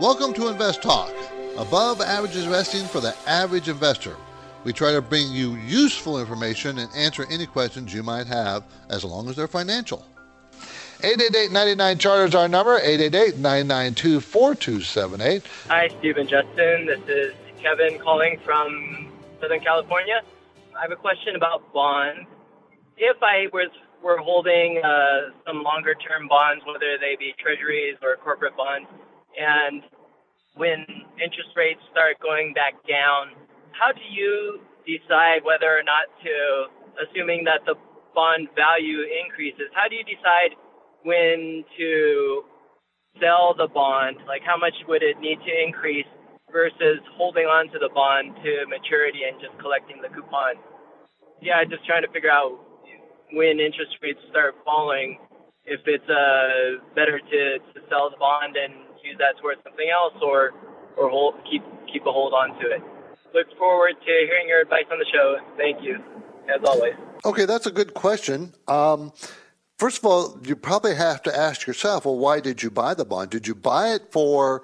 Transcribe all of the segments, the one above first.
Welcome to Invest Talk, above average investing for the average investor. We try to bring you useful information and answer any questions you might have as long as they're financial. 888-99 Charter is our number, 888-992-4278. Hi, Stephen Justin. This is Kevin calling from Southern California. I have a question about bonds. If I was were holding uh, some longer term bonds, whether they be treasuries or corporate bonds, and when interest rates start going back down, how do you decide whether or not to, assuming that the bond value increases, how do you decide when to sell the bond? Like, how much would it need to increase versus holding on to the bond to maturity and just collecting the coupon? Yeah, just trying to figure out when interest rates start falling, if it's uh, better to, to sell the bond and use that towards something else, or or hold, keep keep a hold on to it look forward to hearing your advice on the show. Thank you, as always. Okay, that's a good question. Um, first of all, you probably have to ask yourself, well, why did you buy the bond? Did you buy it for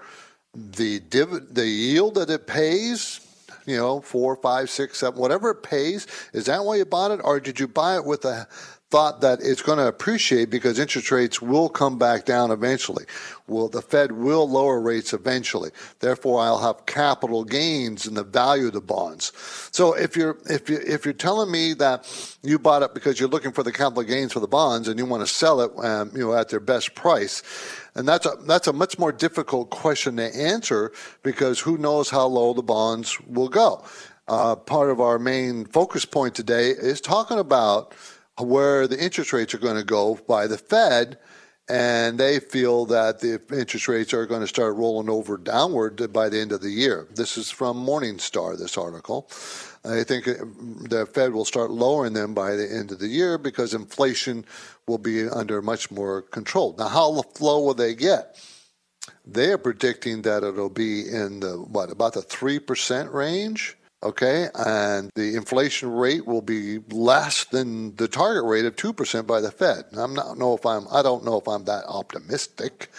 the div- the yield that it pays? You know, four, five, six, seven, whatever it pays. Is that why you bought it, or did you buy it with a thought that it's going to appreciate because interest rates will come back down eventually. Well, the Fed will lower rates eventually. Therefore, I'll have capital gains in the value of the bonds. So if you're if you if you're telling me that you bought it because you're looking for the capital gains for the bonds and you want to sell it, um, you know, at their best price, and that's a that's a much more difficult question to answer because who knows how low the bonds will go. Uh, part of our main focus point today is talking about where the interest rates are going to go by the Fed, and they feel that the interest rates are going to start rolling over downward by the end of the year. This is from Morningstar, this article. I think uh, the Fed will start lowering them by the end of the year because inflation will be under much more control. Now, how low will they get? They are predicting that it'll be in the what about the three percent range okay and the inflation rate will be less than the target rate of 2% by the fed. I'm not know if i'm i don't know if i'm that optimistic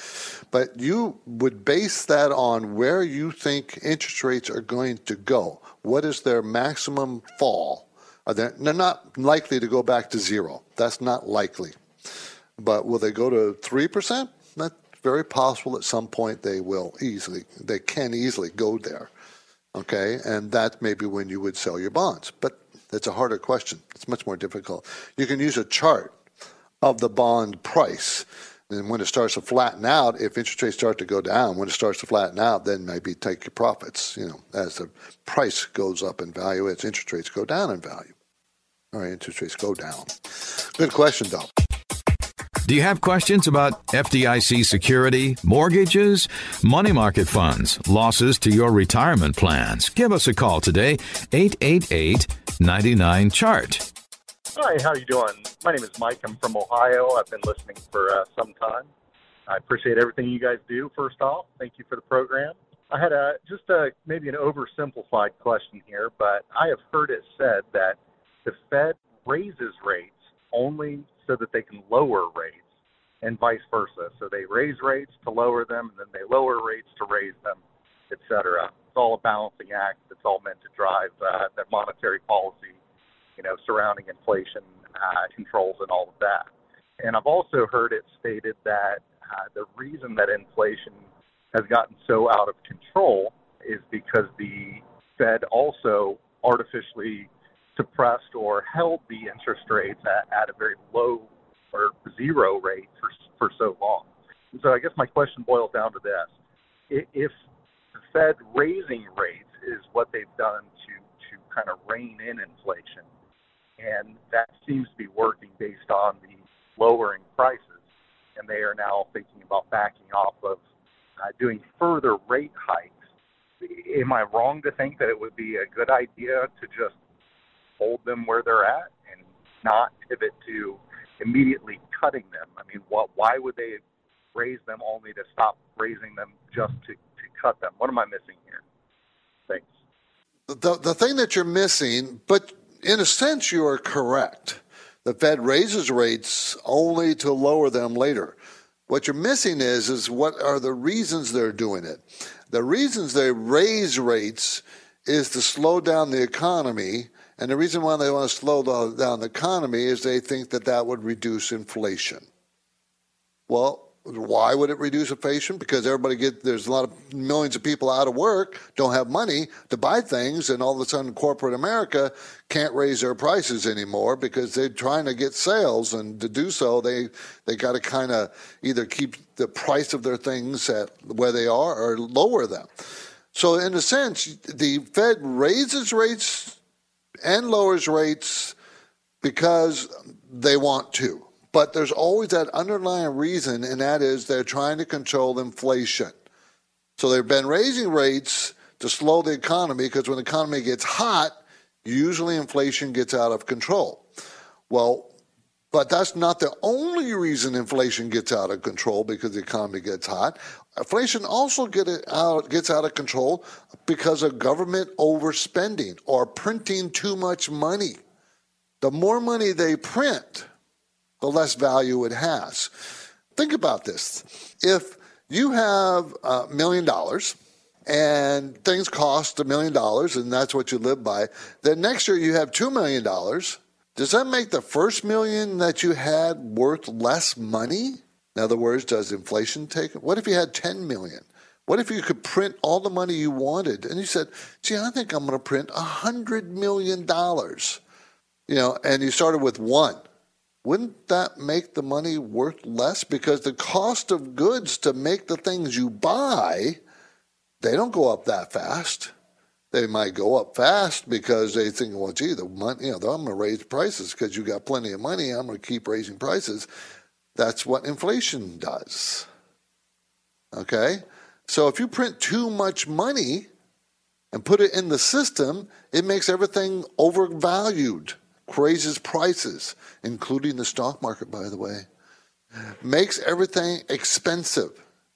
but you would base that on where you think interest rates are going to go. What is their maximum fall? Are they, they're not likely to go back to zero. That's not likely. But will they go to 3% that's very possible at some point they will easily they can easily go there Okay, and that may be when you would sell your bonds. But it's a harder question. It's much more difficult. You can use a chart of the bond price. And when it starts to flatten out, if interest rates start to go down, when it starts to flatten out, then maybe take your profits. You know, as the price goes up in value, as interest rates go down in value. All right, interest rates go down. Good question, though. Do you have questions about FDIC security, mortgages, money market funds, losses to your retirement plans? Give us a call today, 888 99 Chart. Hi, how are you doing? My name is Mike. I'm from Ohio. I've been listening for uh, some time. I appreciate everything you guys do. First off, thank you for the program. I had a just a maybe an oversimplified question here, but I have heard it said that the Fed raises rates only so that they can lower rates and vice versa. So they raise rates to lower them, and then they lower rates to raise them, et cetera. It's all a balancing act. It's all meant to drive uh, the monetary policy, you know, surrounding inflation uh, controls and all of that. And I've also heard it stated that uh, the reason that inflation has gotten so out of control is because the Fed also artificially suppressed or held the interest rates at, at a very low or zero rate for for so long. And so I guess my question boils down to this: if the Fed raising rates is what they've done to to kind of rein in inflation, and that seems to be working based on the lowering prices, and they are now thinking about backing off of uh, doing further rate hikes. Am I wrong to think that it would be a good idea to just hold them where they're at and not pivot to immediately cutting them? I mean, what? Why would they raise them only to stop raising them just to, to cut them? What am I missing here? Thanks. The the thing that you're missing, but in a sense, you are correct. The Fed raises rates only to lower them later. What you're missing is is what are the reasons they're doing it? The reasons they raise rates is to slow down the economy, and the reason why they want to slow down the economy is they think that that would reduce inflation. Well, why would it reduce inflation? Because everybody get there's a lot of millions of people out of work, don't have money to buy things, and all of a sudden corporate America can't raise their prices anymore because they're trying to get sales, and to do so they they got to kind of either keep the price of their things at where they are or lower them. So in a sense, the Fed raises rates and lowers rates because they want to but there's always that underlying reason, and that is they're trying to control inflation. So they've been raising rates to slow the economy because when the economy gets hot, usually inflation gets out of control. Well, but that's not the only reason inflation gets out of control because the economy gets hot. Inflation also get out, gets out of control because of government overspending or printing too much money. The more money they print, the less value it has. Think about this. If you have a million dollars and things cost a million dollars and that's what you live by, then next year you have two million dollars. Does that make the first million that you had worth less money? In other words, does inflation take it? What if you had 10 million? What if you could print all the money you wanted and you said, gee, I think I'm going to print $100 million? You know, and you started with one wouldn't that make the money worth less? Because the cost of goods to make the things you buy, they don't go up that fast. They might go up fast because they think, well, gee, the money, you know, I'm going to raise prices because you got plenty of money. I'm going to keep raising prices. That's what inflation does. Okay? So if you print too much money and put it in the system, it makes everything overvalued raises prices, including the stock market, by the way, makes everything expensive.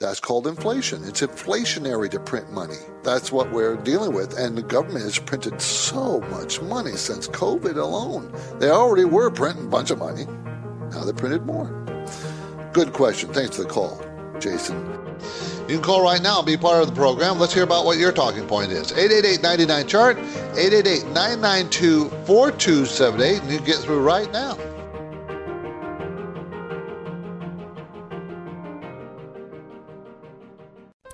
That's called inflation. It's inflationary to print money. That's what we're dealing with. And the government has printed so much money since COVID alone. They already were printing a bunch of money. Now they printed more. Good question. Thanks for the call, Jason. You can call right now and be part of the program. Let's hear about what your talking point is. 888 chart 888 992 4278, and you get through right now.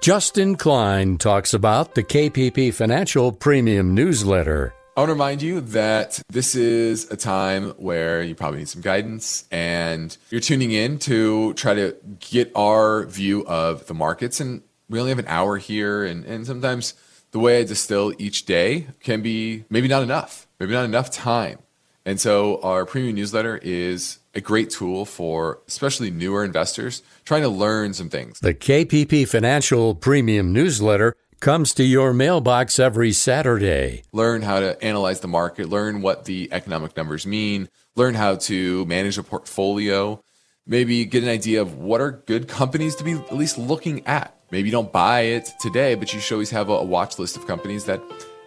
Justin Klein talks about the KPP Financial Premium Newsletter. I want to remind you that this is a time where you probably need some guidance and you're tuning in to try to get our view of the markets. And we only have an hour here. And, and sometimes the way I distill each day can be maybe not enough, maybe not enough time. And so our premium newsletter is a great tool for especially newer investors trying to learn some things. The KPP Financial Premium Newsletter comes to your mailbox every Saturday. Learn how to analyze the market, learn what the economic numbers mean, learn how to manage a portfolio, maybe get an idea of what are good companies to be at least looking at. Maybe you don't buy it today, but you should always have a, watch list of companies that,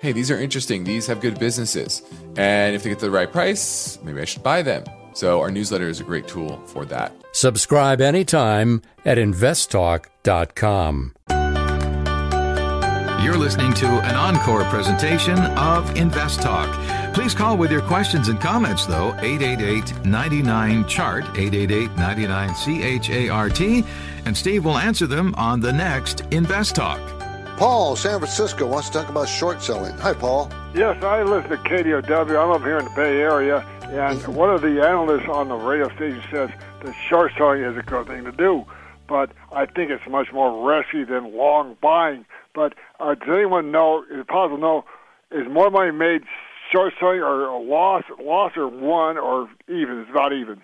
hey, these are interesting, these have good businesses. And if they get the right price, maybe I should buy them. So our newsletter is a great tool for that. Subscribe anytime at investtalk.com. You're listening to an encore presentation of Invest Talk. Please call with your questions and comments, though, 888 99 Chart, 888 99 C H A R T, and Steve will answer them on the next Invest Talk. Paul, San Francisco, wants to talk about short selling. Hi, Paul. Yes, I listen to KDOW. I'm up here in the Bay Area, and Mm-hmm. one of the analysts on the radio station says that short selling is a good thing to do, but I think it's much more risky than long buying. But uh, does anyone know, is it possible to know, is more money made short selling or a loss, loss or one or even? It's about even.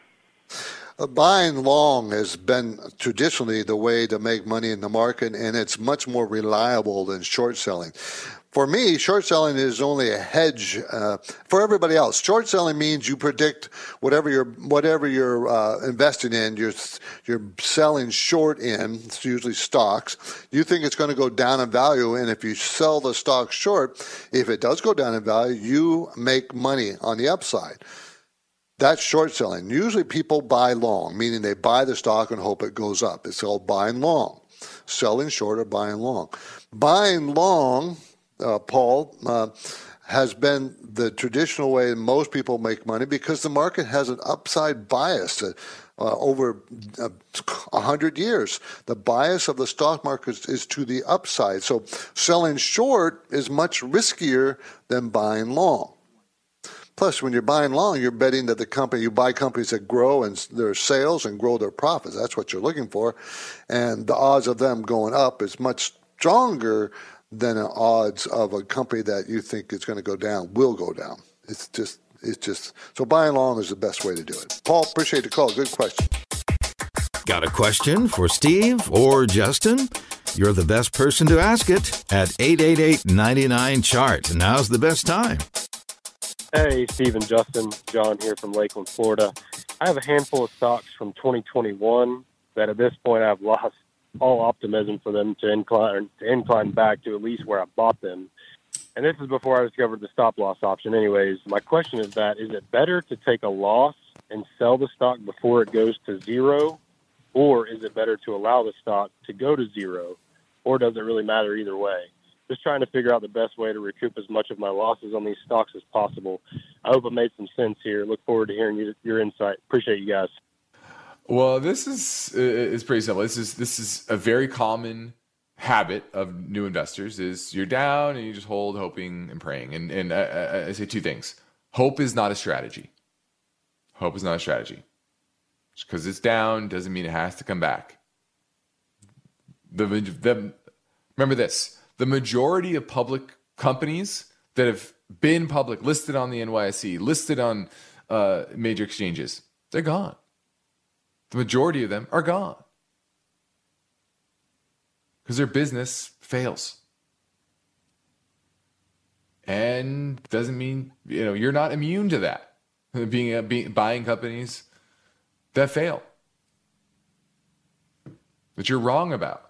Uh, Buying long has been traditionally the way to make money in the market, and it's much more reliable than short selling. For me, short selling is only a hedge uh, for everybody else. Short selling means you predict whatever you're whatever you're uh, investing in. You're you're selling short in. It's usually stocks. You think it's going to go down in value, and if you sell the stock short, if it does go down in value, you make money on the upside. That's short selling. Usually people buy long, meaning they buy the stock and hope it goes up. It's called buying long. Selling short or buying long. Buying long, uh, Paul, uh, has been the traditional way most people make money because the market has an upside bias. Uh, over uh, a hundred years, the bias of the stock market is to the upside. So, selling short is much riskier than buying long. Plus, when you're buying long, you're betting that the company you buy companies that grow and their sales and grow their profits. That's what you're looking for, and the odds of them going up is much stronger than the odds of a company that you think is going to go down will go down. It's just it's just so buying long is the best way to do it. Paul, appreciate the call. Good question. Got a question for Steve or Justin? You're the best person to ask it at 888 99 Chart. Now's the best time. Hey, Stephen, Justin. John here from Lakeland, Florida. I have a handful of stocks from 2021 that at this point I've lost all optimism for them to incline to incline back to at least where I bought them. And this is before I discovered the stop loss option. Anyways, my question is that is it better to take a loss and sell the stock before it goes to zero, or is it better to allow the stock to go to zero, or does it really matter either way? Just trying to figure out the best way to recoup as much of my losses on these stocks as possible. I hope it made some sense here. Look forward to hearing you, your insight. Appreciate you guys. Well, this is is pretty simple. This is this is a very common habit of new investors is you're down and you just hold hoping and praying and and I, I say two things hope is not a strategy hope is not a strategy because it's down doesn't mean it has to come back the, the remember this the majority of public companies that have been public listed on the NYSE listed on uh, major exchanges they're gone the majority of them are gone because their business fails. And doesn't mean you know you're not immune to that. Being, uh, being buying companies that fail that you're wrong about.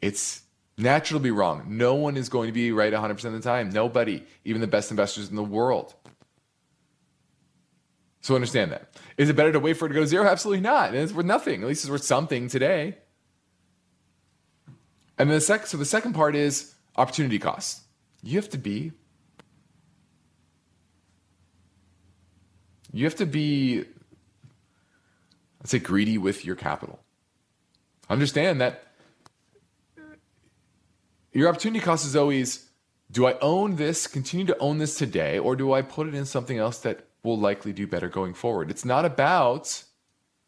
It's natural to be wrong. No one is going to be right 100% of the time. Nobody, even the best investors in the world. So understand that. Is it better to wait for it to go to zero? Absolutely not. And it's worth nothing. At least it's worth something today. And then the sec- so the second part is opportunity cost. You have to be you have to be let's say greedy with your capital. Understand that your opportunity cost is always do I own this, continue to own this today, or do I put it in something else that will likely do better going forward? It's not about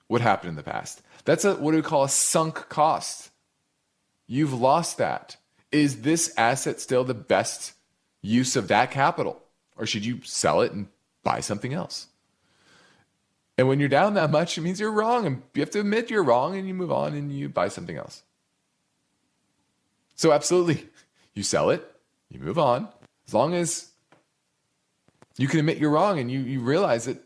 what happened in the past. That's a what we call a sunk cost. You've lost that. Is this asset still the best use of that capital? Or should you sell it and buy something else? And when you're down that much, it means you're wrong. And you have to admit you're wrong and you move on and you buy something else. So, absolutely, you sell it, you move on. As long as you can admit you're wrong and you, you realize that,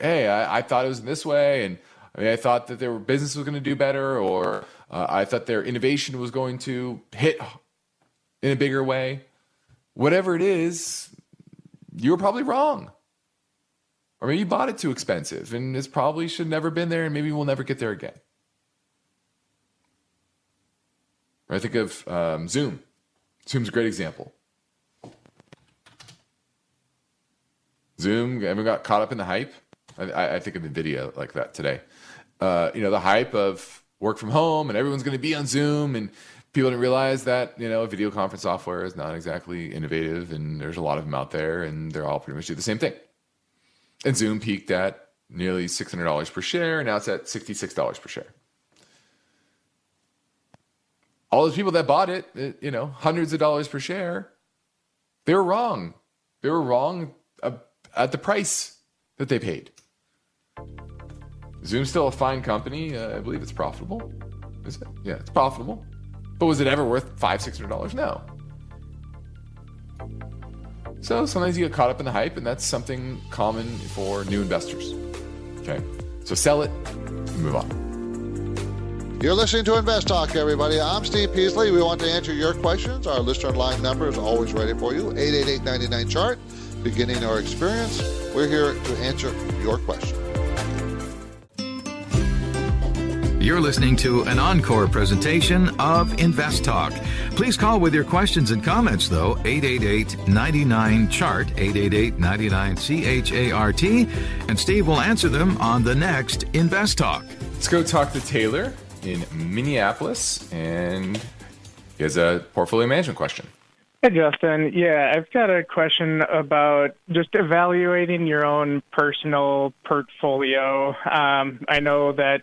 hey, I, I thought it was in this way. And I, mean, I thought that their business was going to do better, or uh, I thought their innovation was going to hit in a bigger way. Whatever it is, you were probably wrong. Or maybe you bought it too expensive and it's probably should never been there and maybe we'll never get there again. I think of um, Zoom. Zoom's a great example. Zoom, everyone got caught up in the hype. I, I think of video like that today. Uh, you know, the hype of work from home and everyone's going to be on Zoom and people didn't realize that you know video conference software is not exactly innovative and there's a lot of them out there and they're all pretty much do the same thing and zoom peaked at nearly $600 per share now it's at $66 per share all those people that bought it, it you know hundreds of dollars per share they were wrong they were wrong at the price that they paid zoom's still a fine company uh, i believe it's profitable is it yeah it's profitable but was it ever worth five, six hundred dollars? No. So sometimes you get caught up in the hype, and that's something common for new investors. Okay. So sell it and move on. You're listening to Invest Talk, everybody. I'm Steve Peasley. We want to answer your questions. Our listener line number is always ready for you 888 99 chart. Beginning our experience, we're here to answer your question. You're listening to an encore presentation of Invest Talk. Please call with your questions and comments, though, 888 99 Chart, 888 99 C H A R T, and Steve will answer them on the next Invest Talk. Let's go talk to Taylor in Minneapolis, and he has a portfolio management question. Hey, Justin. Yeah, I've got a question about just evaluating your own personal portfolio. Um, I know that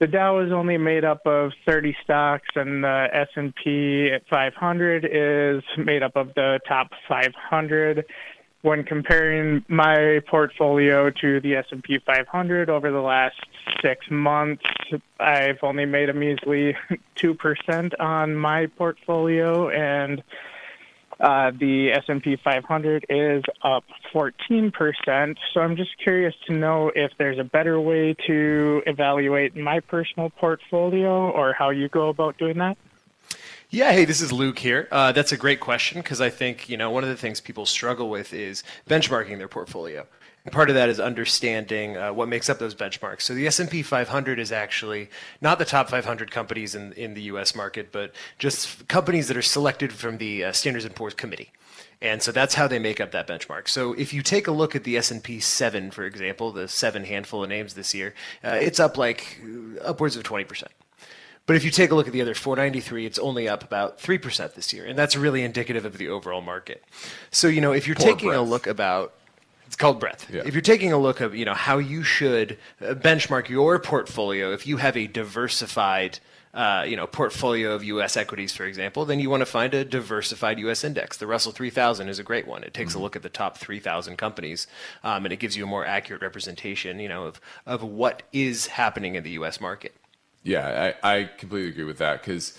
the Dow is only made up of 30 stocks, and the S&P 500 is made up of the top 500. When comparing my portfolio to the S&P 500 over the last six months, I've only made a measly two percent on my portfolio, and uh, the S&P 500 is up 14%. So I'm just curious to know if there's a better way to evaluate my personal portfolio or how you go about doing that. Yeah, hey, this is Luke here. Uh, that's a great question because I think you know one of the things people struggle with is benchmarking their portfolio. And part of that is understanding uh, what makes up those benchmarks. So the S&P 500 is actually not the top 500 companies in, in the U.S. market, but just companies that are selected from the uh, Standards & Poor's Committee. And so that's how they make up that benchmark. So if you take a look at the S&P 7, for example, the seven handful of names this year, uh, it's up like upwards of 20%. But if you take a look at the other 493, it's only up about 3% this year. And that's really indicative of the overall market. So, you know, if you're Poor taking breath. a look about it's called breadth. Yeah. If you're taking a look at you know how you should uh, benchmark your portfolio, if you have a diversified uh, you know portfolio of U.S. equities, for example, then you want to find a diversified U.S. index. The Russell 3000 is a great one. It takes mm-hmm. a look at the top 3,000 companies, um, and it gives you a more accurate representation, you know, of of what is happening in the U.S. market. Yeah, I, I completely agree with that because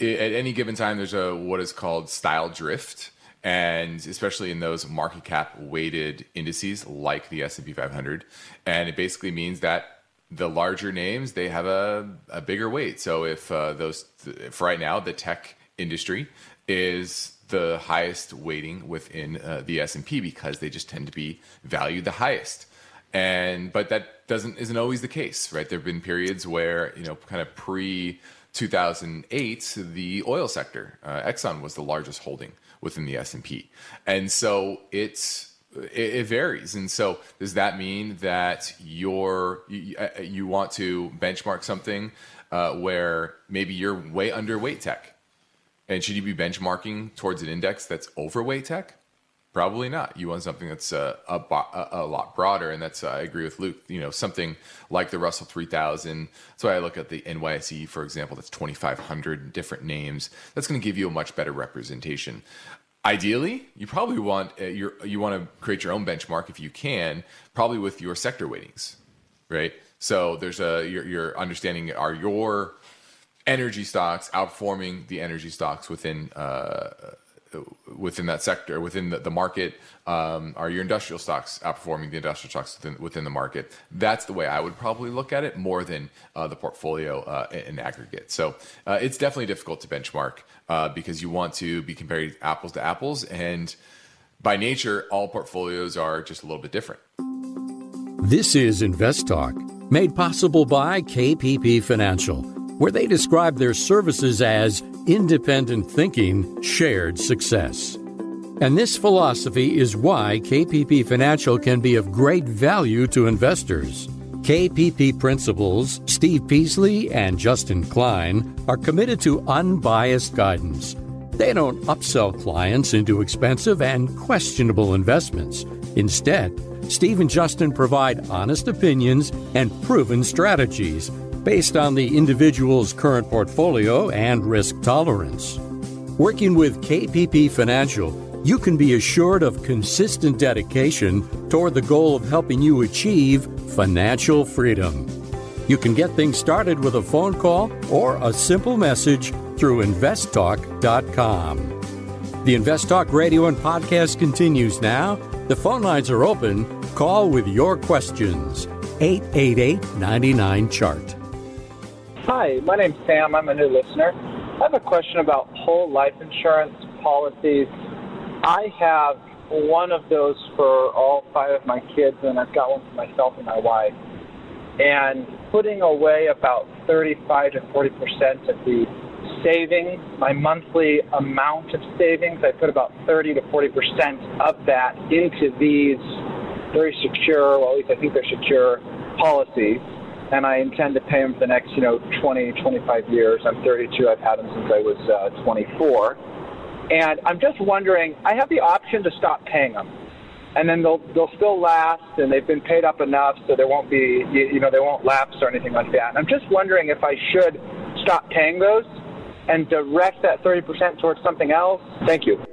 at any given time, there's a what is called style drift and especially in those market cap weighted indices like the S&P 500 and it basically means that the larger names they have a, a bigger weight. So if uh, those for right now the tech industry is the highest weighting within uh, the S&P because they just tend to be valued the highest and but that doesn't isn't always the case right there have been periods where you know kind of pre 2008 the oil sector uh, exxon was the largest holding within the S&P. And so it's it, it varies. And so does that mean that you're you, uh, you want to benchmark something uh, where maybe you're way underweight tech? And should you be benchmarking towards an index that's overweight tech? Probably not. You want something that's uh, a, a, a, lot broader, and that's uh, I agree with Luke. You know, something like the Russell 3000. That's why I look at the NYSE, for example. That's 2,500 different names. That's going to give you a much better representation. Ideally, you probably want uh, your, you want to create your own benchmark if you can, probably with your sector weightings, right? So there's a your, your understanding are your energy stocks outperforming the energy stocks within uh, within that sector, within the, the market? Um, are your industrial stocks outperforming the industrial stocks within, within the market? That's the way I would probably look at it more than uh, the portfolio uh, in aggregate. So uh, it's definitely difficult to benchmark uh, because you want to be comparing apples to apples. And by nature, all portfolios are just a little bit different. This is Invest Talk, made possible by KPP Financial where they describe their services as independent thinking, shared success. And this philosophy is why KPP Financial can be of great value to investors. KPP principals Steve Peasley and Justin Klein are committed to unbiased guidance. They don't upsell clients into expensive and questionable investments. Instead, Steve and Justin provide honest opinions and proven strategies based on the individual's current portfolio and risk tolerance. Working with KPP Financial, you can be assured of consistent dedication toward the goal of helping you achieve financial freedom. You can get things started with a phone call or a simple message through investtalk.com. The Invest Talk radio and podcast continues now. The phone lines are open. Call with your questions. 888 99 Chart. Hi, my name's Sam. I'm a new listener. I have a question about whole life insurance policies. I have one of those for all five of my kids, and I've got one for myself and my wife. And putting away about 35 to 40 percent of the savings, my monthly amount of savings, I put about 30 to 40 percent of that into these very secure, well, at least I think they're secure policies and I intend to pay them for the next, you know, 20, 25 years. I'm 32. I've had them since I was uh, 24. And I'm just wondering, I have the option to stop paying them. And then they'll they'll still last, and they've been paid up enough, so there won't be you, you know they won't lapse or anything like that. And I'm just wondering if I should stop paying those and direct that 30% towards something else. Thank you.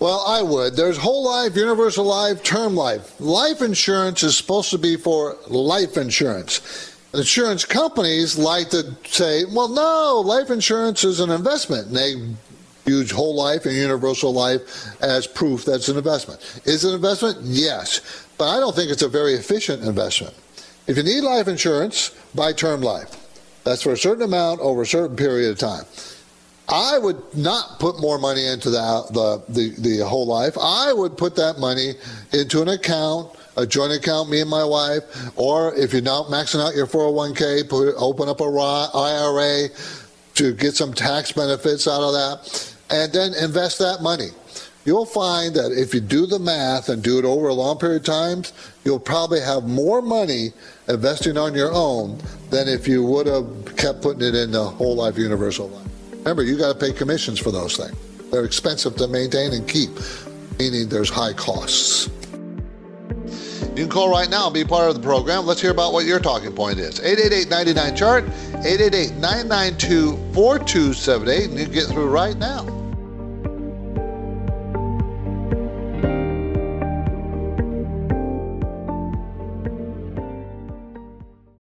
Well, I would. There's whole life, universal life, term life. Life insurance is supposed to be for life insurance insurance companies like to say, well, no, life insurance is an investment. And they use whole life and universal life as proof that's an investment. Is it an investment? Yes. But I don't think it's a very efficient investment. If you need life insurance, buy term life. That's for a certain amount over a certain period of time. I would not put more money into the, the, the, the whole life. I would put that money into an account a joint account, me and my wife, or if you're not maxing out your 401k, put, open up a IRA to get some tax benefits out of that, and then invest that money. You'll find that if you do the math and do it over a long period of time, you'll probably have more money investing on your own than if you would have kept putting it in the whole life universal life. Remember, you got to pay commissions for those things. They're expensive to maintain and keep, meaning there's high costs. You can call right now and be part of the program. Let's hear about what your talking point is. 888 chart 888 992 4278, and you get through right now.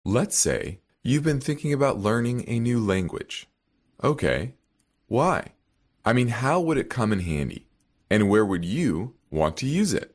Let's say you've been thinking about learning a new language. Okay, why? I mean, how would it come in handy? And where would you want to use it?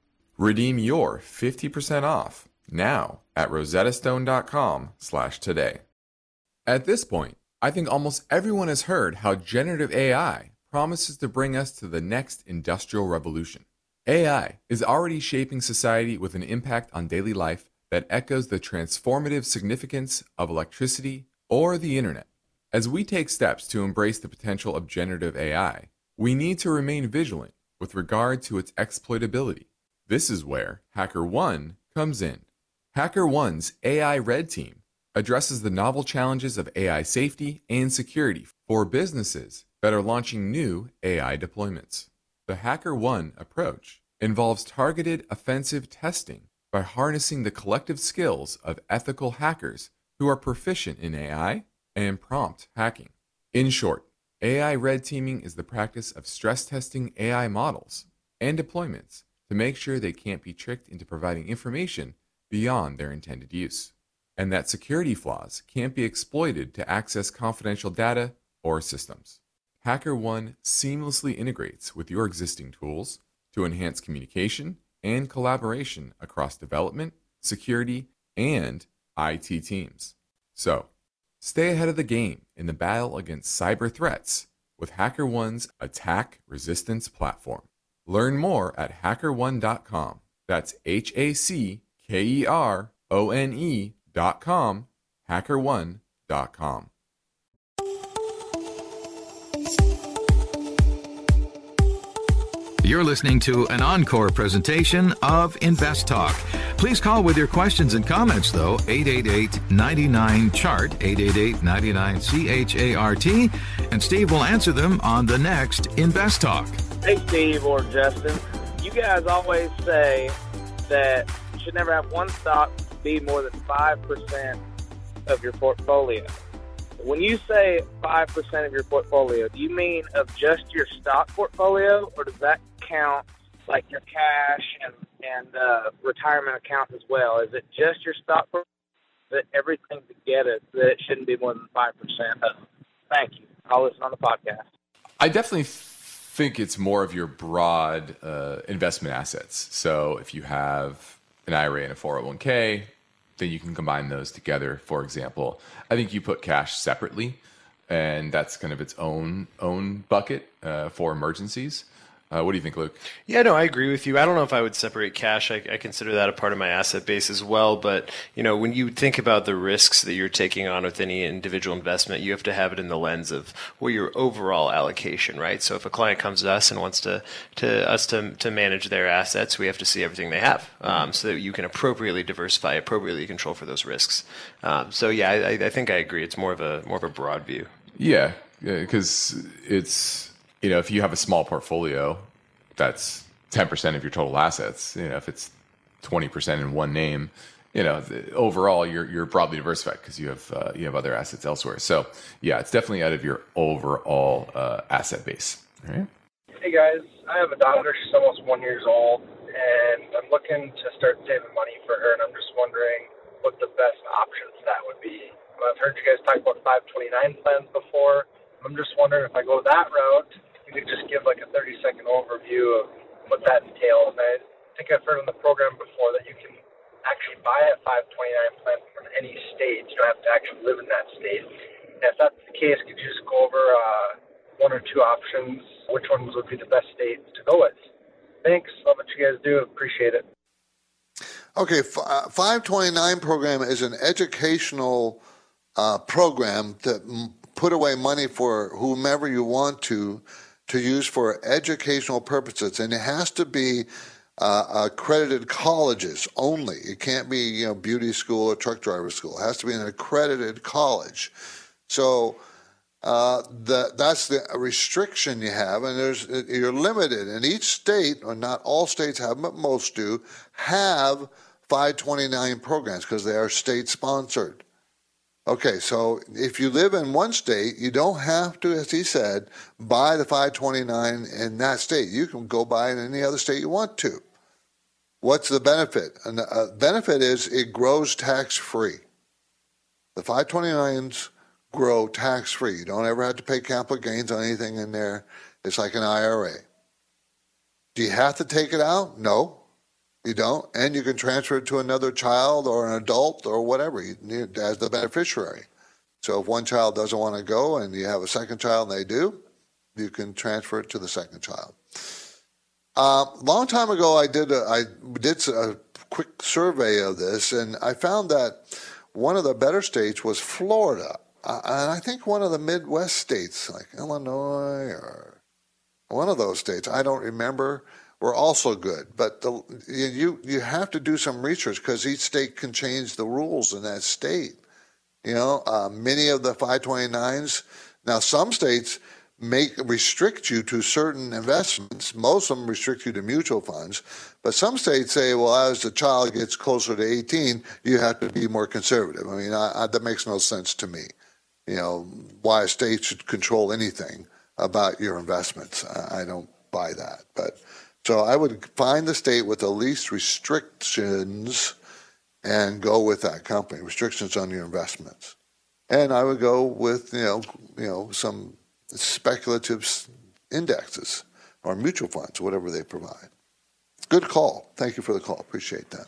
Redeem your 50% off now at rosettastone.com slash today. At this point, I think almost everyone has heard how generative AI promises to bring us to the next industrial revolution. AI is already shaping society with an impact on daily life that echoes the transformative significance of electricity or the internet. As we take steps to embrace the potential of generative AI, we need to remain vigilant with regard to its exploitability. This is where HackerOne comes in. HackerOne's AI Red Team addresses the novel challenges of AI safety and security for businesses that are launching new AI deployments. The HackerOne approach involves targeted offensive testing by harnessing the collective skills of ethical hackers who are proficient in AI and prompt hacking. In short, AI red teaming is the practice of stress testing AI models and deployments to make sure they can't be tricked into providing information beyond their intended use, and that security flaws can't be exploited to access confidential data or systems. HackerOne seamlessly integrates with your existing tools to enhance communication and collaboration across development, security, and IT teams. So, stay ahead of the game in the battle against cyber threats with HackerOne's attack resistance platform. Learn more at hackerone.com. That's H A C K E R O N E.com, hackerone.com. You're listening to an encore presentation of Invest Talk. Please call with your questions and comments, though, 888 99 Chart, 888 99 CHART, and Steve will answer them on the next Invest Talk. Hey, Steve or Justin. You guys always say that you should never have one stock be more than 5% of your portfolio. When you say 5% of your portfolio, do you mean of just your stock portfolio, or does that count like your cash and, and uh, retirement account as well? Is it just your stock portfolio? That everything together that it shouldn't be more than 5% of? Thank you. I'll listen on the podcast. I definitely think it's more of your broad uh, investment assets. So if you have an IRA and a 401k, then you can combine those together. For example, I think you put cash separately, and that's kind of its own own bucket uh, for emergencies. Uh, what do you think, Luke? Yeah, no, I agree with you. I don't know if I would separate cash. I, I, consider that a part of my asset base as well. But you know, when you think about the risks that you're taking on with any individual investment, you have to have it in the lens of well, your overall allocation, right? So if a client comes to us and wants to to us to to manage their assets, we have to see everything they have, um, so that you can appropriately diversify, appropriately control for those risks. Um, so yeah, I, I think I agree. It's more of a more of a broad view. Yeah, because it's you know, if you have a small portfolio, that's 10% of your total assets. You know, if it's 20% in one name, you know, overall you're you're broadly diversified because you have uh, you have other assets elsewhere. So yeah, it's definitely out of your overall uh, asset base. All right. Hey guys, I have a daughter. She's almost one years old, and I'm looking to start saving money for her. And I'm just wondering what the best options that would be. I've heard you guys talk about 529 plans before. I'm just wondering if I go that route you could just give like a 30 second overview of what that entails. And I think I've heard on the program before that you can actually buy a 529 plan from any state. You don't have to actually live in that state. And if that's the case, could you just go over uh, one or two options? Which ones would be the best states to go with? Thanks. Love what you guys do. Appreciate it. Okay, 529 uh, program is an educational uh, program that put away money for whomever you want to to use for educational purposes, and it has to be uh, accredited colleges only. It can't be you know beauty school or truck driver school. It has to be an accredited college. So uh, the, that's the restriction you have, and there's you're limited. And each state, or not all states have, but most do, have 529 programs because they are state sponsored. Okay, so if you live in one state, you don't have to, as he said, buy the 529 in that state. You can go buy it in any other state you want to. What's the benefit? And the uh, benefit is it grows tax free. The 529s grow tax free. You don't ever have to pay capital gains on anything in there. It's like an IRA. Do you have to take it out? No. You don't, and you can transfer it to another child or an adult or whatever as the beneficiary. So if one child doesn't want to go and you have a second child and they do, you can transfer it to the second child. Uh, long time ago, I did a, I did a quick survey of this, and I found that one of the better states was Florida, uh, and I think one of the Midwest states, like Illinois or one of those states, I don't remember, were also good. But the, you you have to do some research because each state can change the rules in that state. You know, uh, many of the 529s. Now, some states make restrict you to certain investments. Most of them restrict you to mutual funds, but some states say, well, as the child gets closer to 18, you have to be more conservative. I mean, I, I, that makes no sense to me. You know, why a state should control anything about your investments. I, I don't buy that. But so I would find the state with the least restrictions and go with that company. Restrictions on your investments, and I would go with you know you know some speculative indexes or mutual funds, whatever they provide. Good call. Thank you for the call. Appreciate that.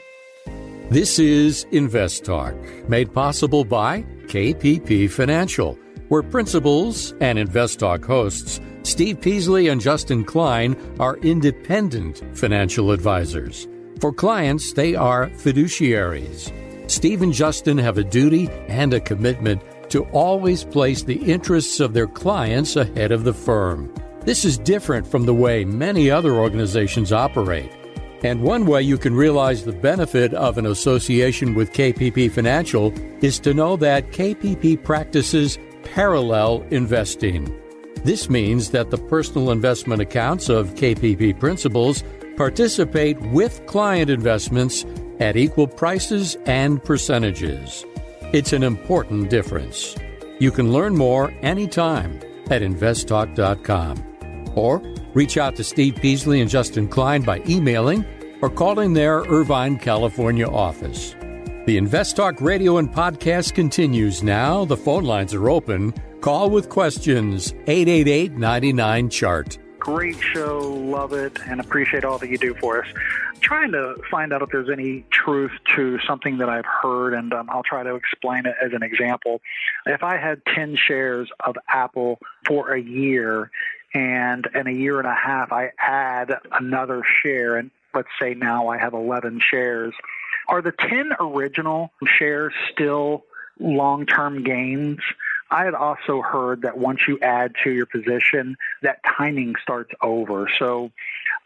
This is Invest Talk, made possible by KPP Financial, where principals and Invest Talk hosts Steve Peasley and Justin Klein are independent financial advisors. For clients, they are fiduciaries. Steve and Justin have a duty and a commitment to always place the interests of their clients ahead of the firm. This is different from the way many other organizations operate. And one way you can realize the benefit of an association with KPP Financial is to know that KPP practices parallel investing. This means that the personal investment accounts of KPP principals participate with client investments at equal prices and percentages. It's an important difference. You can learn more anytime at investtalk.com or reach out to Steve Peasley and Justin Klein by emailing or calling their Irvine, California office. The Invest Talk radio and podcast continues now. The phone lines are open. Call with questions 888 99 Chart. Great show, love it, and appreciate all that you do for us. I'm trying to find out if there's any truth to something that I've heard, and um, I'll try to explain it as an example. If I had 10 shares of Apple for a year, and in a year and a half, I add another share, and let's say now I have 11 shares, are the 10 original shares still long term gains? I had also heard that once you add to your position, that timing starts over. So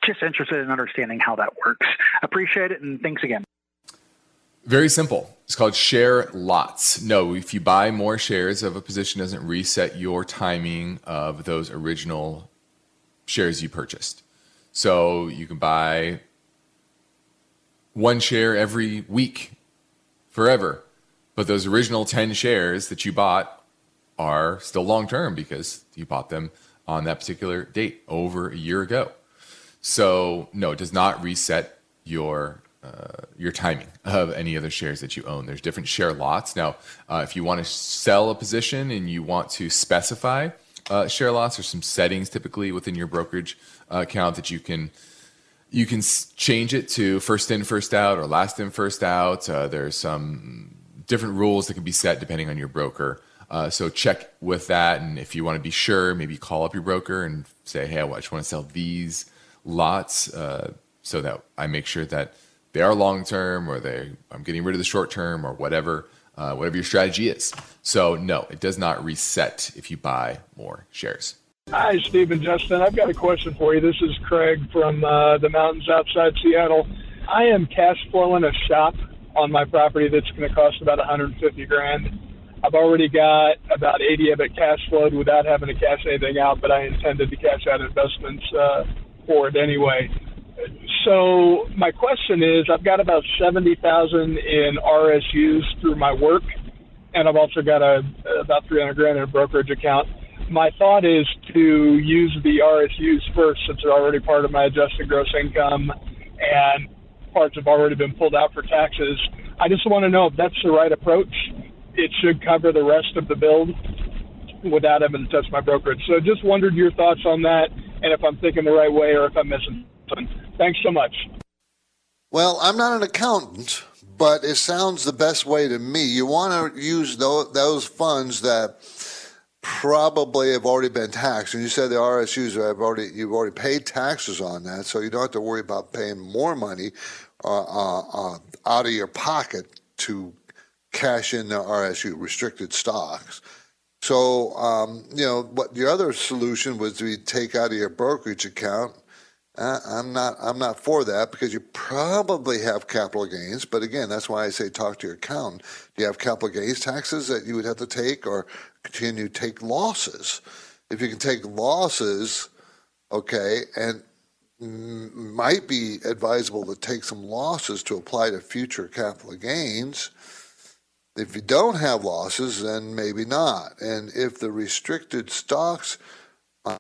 just interested in understanding how that works. Appreciate it and thanks again. Very simple. It's called share lots. No, if you buy more shares of a position, doesn't reset your timing of those original shares you purchased. So you can buy one share every week forever. But those original 10 shares that you bought are still long term because you bought them on that particular date over a year ago. So no, it does not reset your uh, your timing of any other shares that you own. There's different share lots. Now, uh, if you want to sell a position and you want to specify uh, share lots, there's some settings typically within your brokerage uh, account that you can you can change it to first in, first out, or last in, first out. Uh, there's some different rules that can be set depending on your broker. Uh, so check with that, and if you want to be sure, maybe call up your broker and say, "Hey, I just want to sell these lots, uh, so that I make sure that they are long term, or they I'm getting rid of the short term, or whatever, uh, whatever your strategy is." So no, it does not reset if you buy more shares. Hi, Steve and Justin. I've got a question for you. This is Craig from uh, the mountains outside Seattle. I am cash flowing a shop on my property that's going to cost about 150 grand I've already got about 80 of it cash flowed without having to cash anything out, but I intended to cash out investments uh, for it anyway. So my question is, I've got about 70,000 in RSUs through my work, and I've also got a about 300 grand in a brokerage account. My thought is to use the RSUs first, since they're already part of my adjusted gross income, and parts have already been pulled out for taxes. I just want to know if that's the right approach it should cover the rest of the build without having to touch my brokerage. So just wondered your thoughts on that and if I'm thinking the right way or if I'm missing something. Thanks so much. Well, I'm not an accountant, but it sounds the best way to me. You want to use those funds that probably have already been taxed. And you said the RSUs have already you've already paid taxes on that, so you don't have to worry about paying more money uh, uh, uh, out of your pocket to cash in the RSU restricted stocks. So um, you know what the other solution was to take out of your brokerage account. Uh, I'm not. I'm not for that because you probably have capital gains. But again, that's why I say talk to your accountant. Do you have capital gains taxes that you would have to take, or continue to take losses? If you can take losses, okay, and might be advisable to take some losses to apply to future capital gains. If you don't have losses, then maybe not. And if the restricted stocks,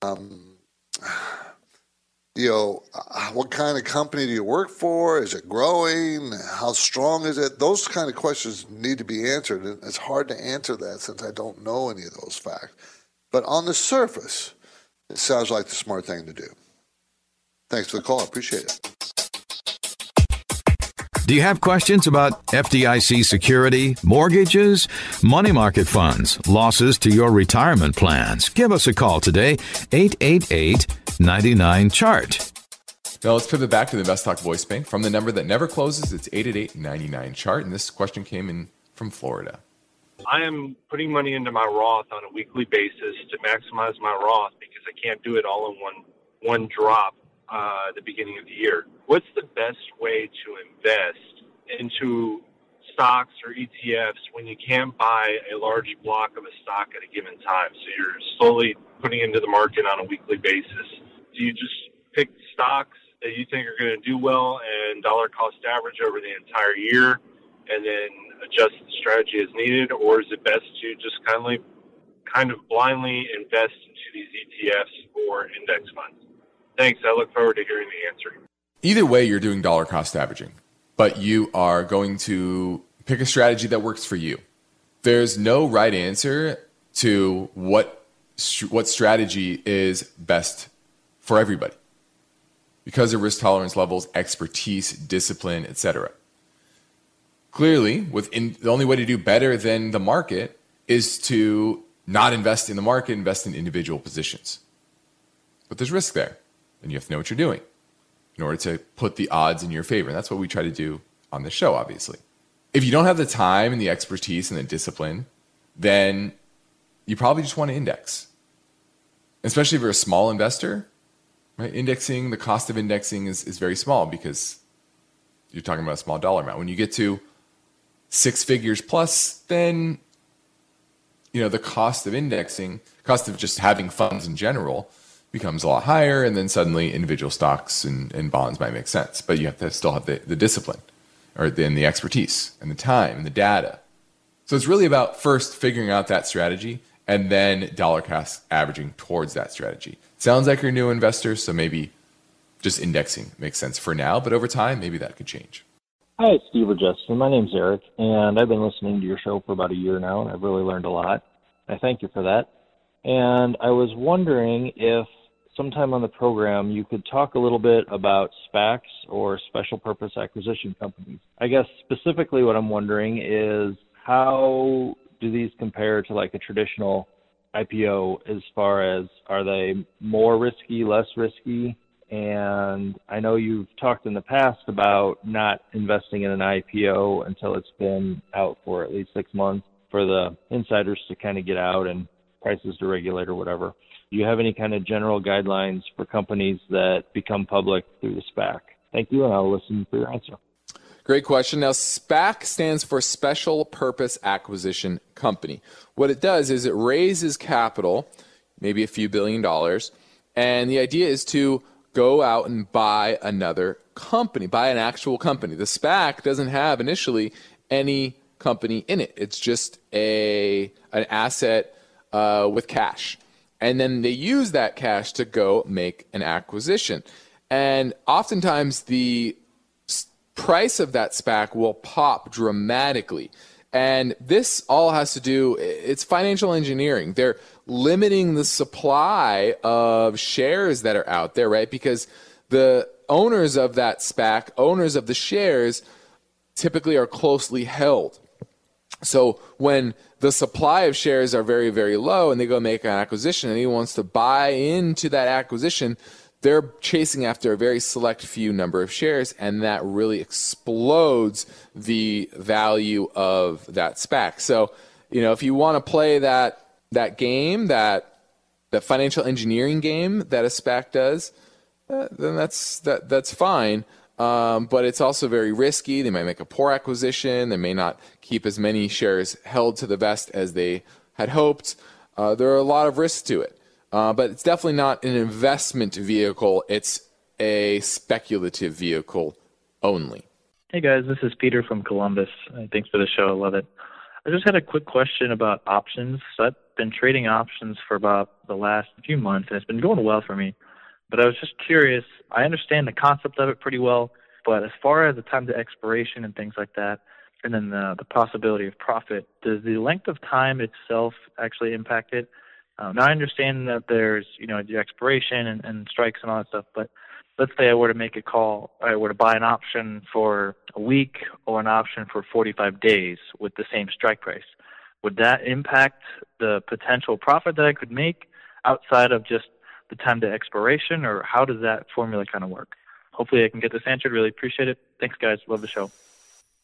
um, you know, uh, what kind of company do you work for? Is it growing? How strong is it? Those kind of questions need to be answered. And it's hard to answer that since I don't know any of those facts. But on the surface, it sounds like the smart thing to do. Thanks for the call. I appreciate it. Do you have questions about FDIC security, mortgages, money market funds, losses to your retirement plans? Give us a call today, 888 99 Chart. Now let's pivot back to the Invest Talk voice bank from the number that never closes. It's 888 99 Chart. And this question came in from Florida. I am putting money into my Roth on a weekly basis to maximize my Roth because I can't do it all in one one drop uh, the beginning of the year. What's the best way to invest into stocks or ETFs when you can't buy a large block of a stock at a given time? So you're slowly putting into the market on a weekly basis. You just pick stocks that you think are going to do well and dollar cost average over the entire year and then adjust the strategy as needed? Or is it best to just kindly, kind of blindly invest into these ETFs or index funds? Thanks. I look forward to hearing the answer. Either way, you're doing dollar cost averaging, but you are going to pick a strategy that works for you. There's no right answer to what what strategy is best for everybody because of risk tolerance levels, expertise, discipline, etc. Clearly, within, the only way to do better than the market is to not invest in the market, invest in individual positions. But there's risk there and you have to know what you're doing in order to put the odds in your favor. And that's what we try to do on the show, obviously. If you don't have the time and the expertise and the discipline, then you probably just want to index. Especially if you're a small investor, right? Indexing, the cost of indexing is, is very small because you're talking about a small dollar amount. When you get to six figures plus, then you know the cost of indexing, cost of just having funds in general becomes a lot higher, and then suddenly individual stocks and, and bonds might make sense. But you have to still have the, the discipline, or then the expertise, and the time, and the data. So it's really about first figuring out that strategy, and then dollar cost averaging towards that strategy. Sounds like you're a new investor, so maybe just indexing makes sense for now, but over time, maybe that could change. Hi, Steve or Justin. My name's Eric, and I've been listening to your show for about a year now, and I've really learned a lot. I thank you for that. And I was wondering if sometime on the program you could talk a little bit about SPACs or special purpose acquisition companies. I guess specifically what I'm wondering is how do these compare to like a traditional IPO as far as are they more risky, less risky? And I know you've talked in the past about not investing in an IPO until it's been out for at least six months for the insiders to kind of get out and prices to regulate or whatever. Do you have any kind of general guidelines for companies that become public through the SPAC? Thank you, and I'll listen for your answer. Great question. Now, SPAC stands for Special Purpose Acquisition Company. What it does is it raises capital, maybe a few billion dollars, and the idea is to go out and buy another company, buy an actual company. The SPAC doesn't have initially any company in it. It's just a an asset uh, with cash and then they use that cash to go make an acquisition. And oftentimes the price of that SPAC will pop dramatically. And this all has to do, it's financial engineering. They're limiting the supply of shares that are out there, right? Because the owners of that SPAC, owners of the shares, typically are closely held. So when the supply of shares are very, very low and they go make an acquisition and he wants to buy into that acquisition, they're chasing after a very select few number of shares and that really explodes the value of that SPAC. So, you know, if you want to play that that game, that that financial engineering game that a SPAC does, uh, then that's that that's fine. Um, but it's also very risky. They might make a poor acquisition. They may not keep as many shares held to the vest as they had hoped. Uh, there are a lot of risks to it. Uh, but it's definitely not an investment vehicle. It's a speculative vehicle only. Hey guys, this is Peter from Columbus. Uh, thanks for the show. I love it. I just had a quick question about options. So I've been trading options for about the last few months, and it's been going well for me. But I was just curious. I understand the concept of it pretty well, but as far as the time to expiration and things like that, and then the, the possibility of profit, does the length of time itself actually impact it? Um, now I understand that there's you know the expiration and, and strikes and all that stuff, but let's say I were to make a call, I were to buy an option for a week or an option for 45 days with the same strike price. Would that impact the potential profit that I could make outside of just the time to expiration, or how does that formula kind of work? Hopefully, I can get this answered. Really appreciate it. Thanks, guys. Love the show.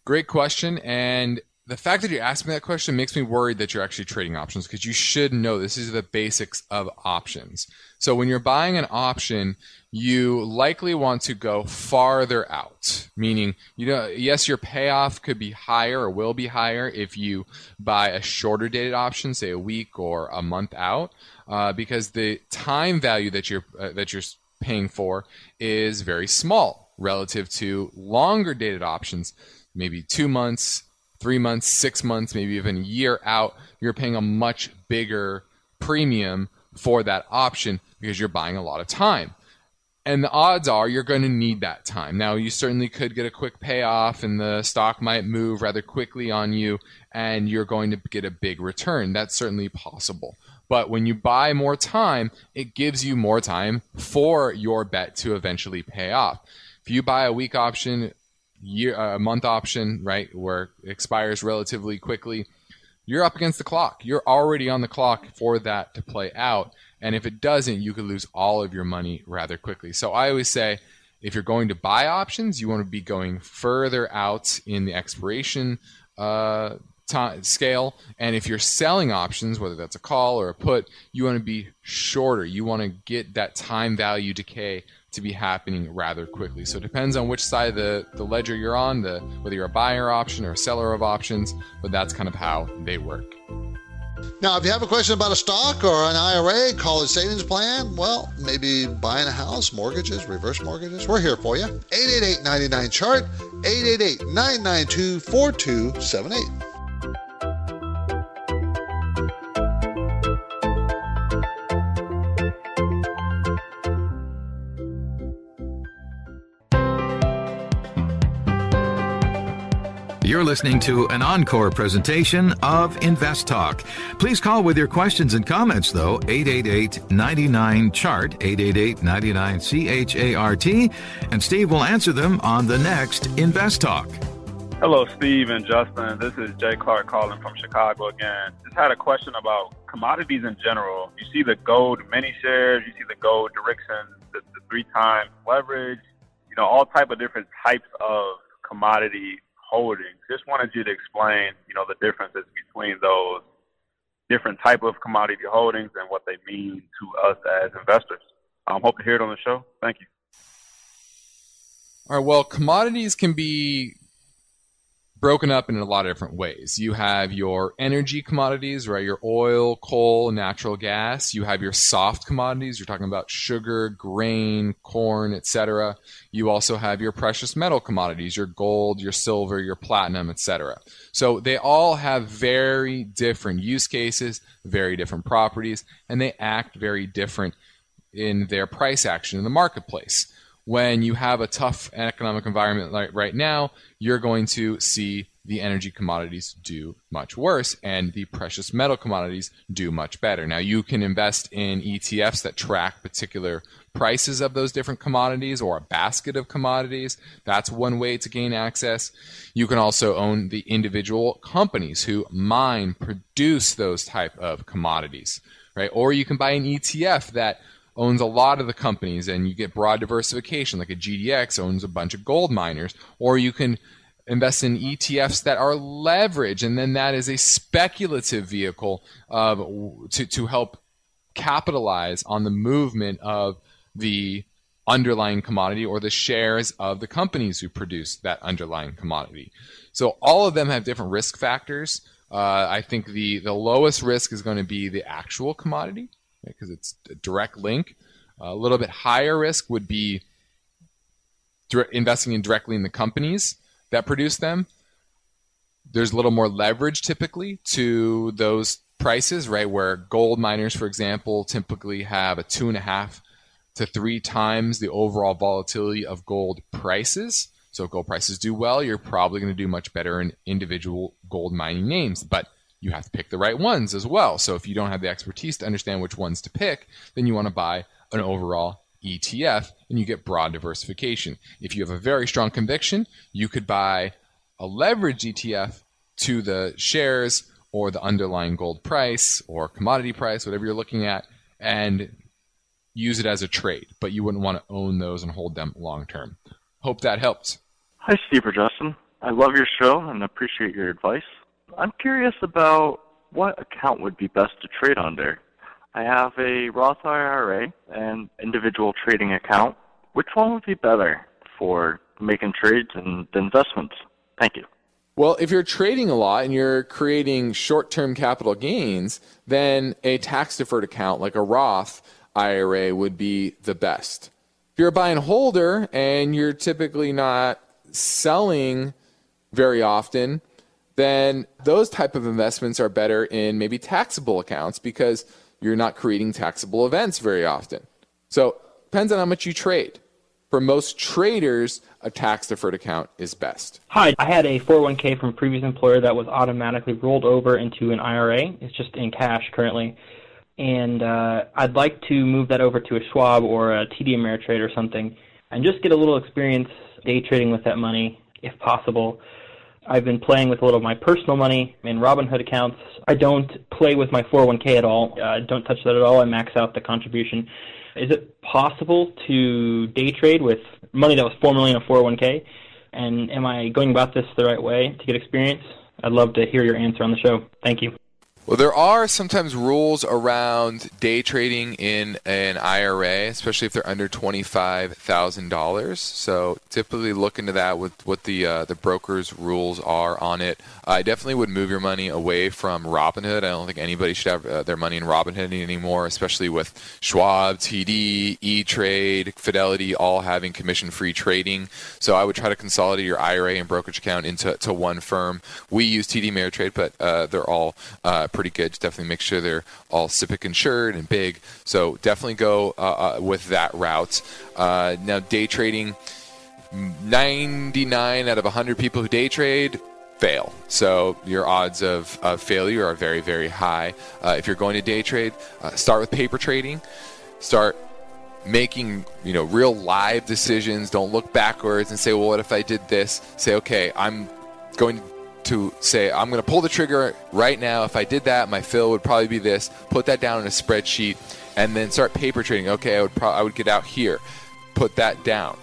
Great question. And the fact that you asked me that question makes me worried that you're actually trading options because you should know this is the basics of options. So when you're buying an option, you likely want to go farther out, meaning, you know, yes, your payoff could be higher or will be higher if you buy a shorter dated option, say a week or a month out, uh, because the time value that you're uh, that you're paying for is very small relative to longer dated options, maybe two months, three months, six months, maybe even a year out, you're paying a much bigger premium for that option because you're buying a lot of time. And the odds are you're going to need that time. Now, you certainly could get a quick payoff and the stock might move rather quickly on you and you're going to get a big return. That's certainly possible. But when you buy more time, it gives you more time for your bet to eventually pay off. If you buy a week option, year a month option, right, where expires relatively quickly, you're up against the clock. You're already on the clock for that to play out. And if it doesn't, you could lose all of your money rather quickly. So I always say if you're going to buy options, you want to be going further out in the expiration uh, time, scale. And if you're selling options, whether that's a call or a put, you want to be shorter. You want to get that time value decay to be happening rather quickly. So it depends on which side of the, the ledger you're on, the, whether you're a buyer option or a seller of options, but that's kind of how they work. Now, if you have a question about a stock or an IRA, college savings plan, well, maybe buying a house, mortgages, reverse mortgages, we're here for you. 888 99 chart, 888 992 4278. You're listening to an encore presentation of Invest Talk. Please call with your questions and comments, though, 888 99 Chart, 888 99 CHART, and Steve will answer them on the next Invest Talk. Hello, Steve and Justin. This is Jay Clark calling from Chicago again. Just had a question about commodities in general. You see the gold mini shares, you see the gold direction, the, the three times leverage, you know, all type of different types of commodity holdings. Just wanted you to explain, you know, the differences between those different type of commodity holdings and what they mean to us as investors. Um, hope to hear it on the show. Thank you. All right. Well, commodities can be broken up in a lot of different ways. You have your energy commodities, right? Your oil, coal, natural gas. You have your soft commodities. You're talking about sugar, grain, corn, etc. You also have your precious metal commodities, your gold, your silver, your platinum, etc. So they all have very different use cases, very different properties, and they act very different in their price action in the marketplace when you have a tough economic environment like right now, you're going to see the energy commodities do much worse and the precious metal commodities do much better. Now, you can invest in ETFs that track particular prices of those different commodities or a basket of commodities. That's one way to gain access. You can also own the individual companies who mine, produce those type of commodities, right? Or you can buy an ETF that owns a lot of the companies and you get broad diversification like a GDX owns a bunch of gold miners or you can invest in ETFs that are leveraged, and then that is a speculative vehicle to, to help capitalize on the movement of the underlying commodity or the shares of the companies who produce that underlying commodity. So all of them have different risk factors. Uh, I think the, the lowest risk is going to be the actual commodity because right, it's a direct link. A little bit higher risk would be investing in directly in the companies that produce them. There's a little more leverage typically to those prices, right? Where gold miners, for example, typically have a two and a half to three times the overall volatility of gold prices. So if gold prices do well, you're probably going to do much better in individual gold mining names. But you have to pick the right ones as well. So if you don't have the expertise to understand which ones to pick, then you want to buy an overall ETF and you get broad diversification. If you have a very strong conviction, you could buy a leveraged ETF to the shares or the underlying gold price or commodity price, whatever you're looking at, and use it as a trade. But you wouldn't want to own those and hold them long term. Hope that helps. Hi, Steve or Justin. I love your show and appreciate your advice. I'm curious about what account would be best to trade under. I have a Roth IRA and individual trading account. Which one would be better for making trades and investments? Thank you. Well, if you're trading a lot and you're creating short term capital gains, then a tax deferred account like a Roth IRA would be the best. If you're a buy and holder and you're typically not selling very often, then those type of investments are better in maybe taxable accounts because you're not creating taxable events very often. So depends on how much you trade. For most traders, a tax deferred account is best. Hi, I had a 401k from a previous employer that was automatically rolled over into an IRA. It's just in cash currently. And uh, I'd like to move that over to a Schwab or a TD Ameritrade or something and just get a little experience day trading with that money if possible. I've been playing with a little of my personal money in Robinhood accounts. I don't play with my 401k at all. Uh, don't touch that at all. I max out the contribution. Is it possible to day trade with money that was formerly in a 401k? And am I going about this the right way to get experience? I'd love to hear your answer on the show. Thank you. Well, there are sometimes rules around day trading in an IRA, especially if they're under twenty-five thousand dollars. So typically, look into that with what the uh, the broker's rules are on it. I definitely would move your money away from Robinhood. I don't think anybody should have uh, their money in Robinhood anymore, especially with Schwab, TD, E Trade, Fidelity all having commission-free trading. So I would try to consolidate your IRA and brokerage account into to one firm. We use TD Ameritrade, but uh, they're all uh, pretty good. Just definitely make sure they're all SIPC insured and big. So definitely go uh, uh, with that route. Uh, now, day trading, 99 out of 100 people who day trade fail. So your odds of, of failure are very, very high. Uh, if you're going to day trade, uh, start with paper trading. Start making you know real live decisions. Don't look backwards and say, well, what if I did this? Say, okay, I'm going to to say, I'm going to pull the trigger right now. If I did that, my fill would probably be this. Put that down in a spreadsheet and then start paper trading. Okay, I would, pro- I would get out here. Put that down.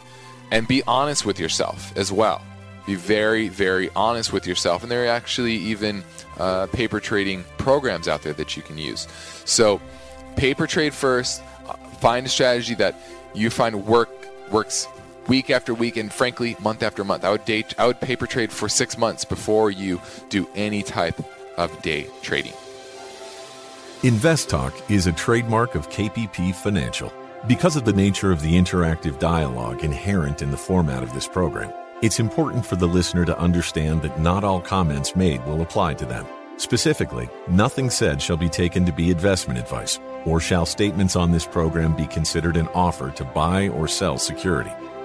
And be honest with yourself as well. Be very, very honest with yourself. And there are actually even uh, paper trading programs out there that you can use. So, paper trade first. Find a strategy that you find work works week after week and frankly month after month. I would date I would paper trade for 6 months before you do any type of day trading. Invest Talk is a trademark of KPP Financial. Because of the nature of the interactive dialogue inherent in the format of this program, it's important for the listener to understand that not all comments made will apply to them. Specifically, nothing said shall be taken to be investment advice, or shall statements on this program be considered an offer to buy or sell security.